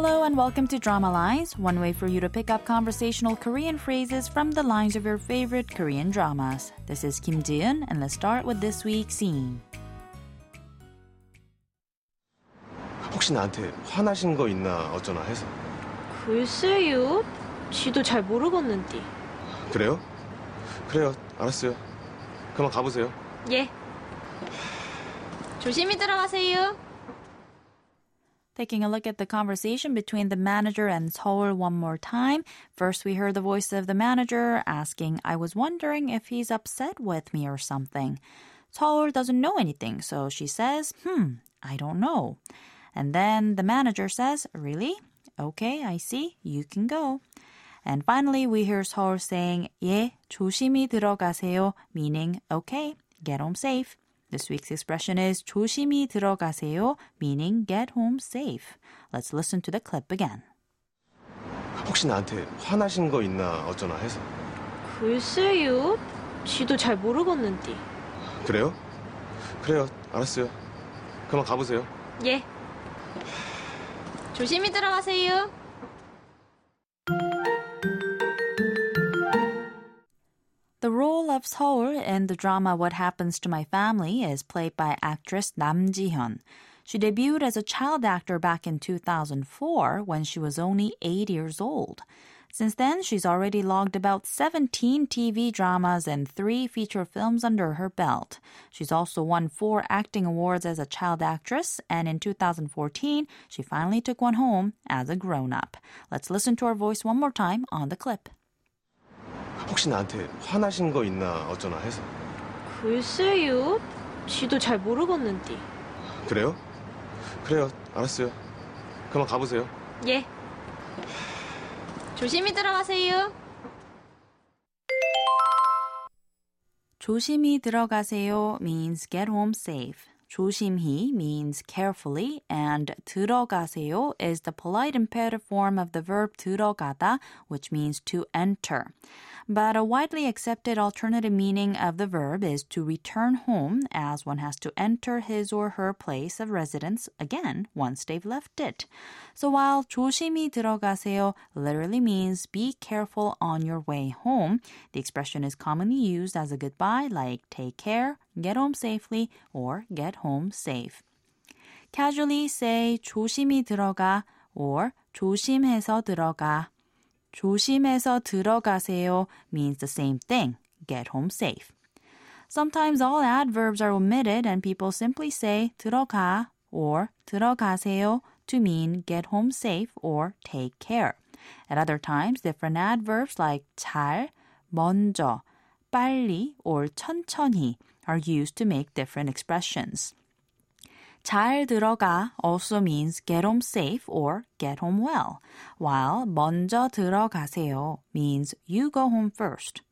Hello and welcome to Drama Lines, one way for you to pick up conversational Korean phrases from the lines of your favorite Korean dramas. This is Kim Ji-eun, and let's start with this week's scene. 혹시 나한테 화나신 거 있나 어쩌나 해서 글쎄요. 지도 잘 모르겠는데. 그래요? 그래요 알았어요 그만 가보세요 예. 조심히 들어가세요. Taking a look at the conversation between the manager and Seoul one more time. First, we heard the voice of the manager asking, I was wondering if he's upset with me or something. Seoul doesn't know anything, so she says, Hmm, I don't know. And then the manager says, Really? Okay, I see. You can go. And finally, we hear Seoul saying, 예, 조심히 들어가세요, meaning, okay, get home safe. This week's expression is 조심히 들어가세요, meaning get home safe. Let's listen to the clip again. 혹시 나한테 화나신 거 있나 어쩌나 해서 글쎄요. 지도 잘 모르겠는데. 그래요? 그래요 알았어요 그만 가보세요 예. 조심히 들어가세요. The role of Seoul in the drama What Happens to My Family is played by actress Nam Ji-hyun. She debuted as a child actor back in 2004 when she was only 8 years old. Since then, she's already logged about 17 TV dramas and 3 feature films under her belt. She's also won 4 acting awards as a child actress, and in 2014, she finally took one home as a grown-up. Let's listen to her voice one more time on the clip. 혹시 나한테 화나신 거 있나 어쩌나 해서 글쎄요. 지도 잘 모르겠는데. 그래요? 그래요 알았어요 그만 가보세요 예. 조심히 들어가세요. 조심히 들어가세요 means get home safe. 조심히 means carefully and 들어가세요 is the polite imperative form of the verb 들어가다 which means to enter. But a widely accepted alternative meaning of the verb is to return home as one has to enter his or her place of residence again once they've left it. So while 조심히 들어가세요 literally means be careful on your way home, the expression is commonly used as a goodbye like take care, get home safely, or get home safe. Casually say 조심히 들어가 or 조심해서 들어가. 조심해서 들어가세요 means the same thing. Get home safe. Sometimes all adverbs are omitted and people simply say 들어가 or 들어가세요 to mean get home safe or take care. At other times, different adverbs like 잘, 먼저, 빨리, or 천천히 are used to make different expressions. 잘 들어가 also means get home safe or get home well, while 먼저 들어가세요 means you go home first.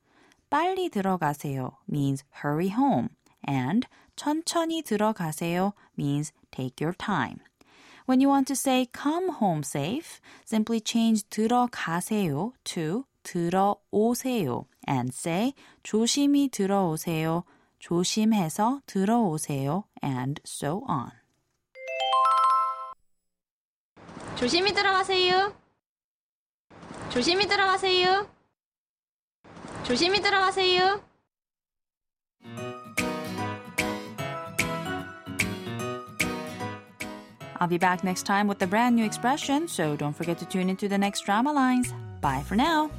빨리 들어가세요 means hurry home, and 천천히 들어가세요 means take your time. When you want to say come home safe, simply change 들어가세요 to 들어오세요 and say 조심히 들어오세요, 조심해서 들어오세요, and so on. 조심히 들어가세요. 조심히 들어가세요. 조심히 들어가세요. I'll be back next time with a brand new expression, so don't forget to tune into the next drama lines. Bye for now.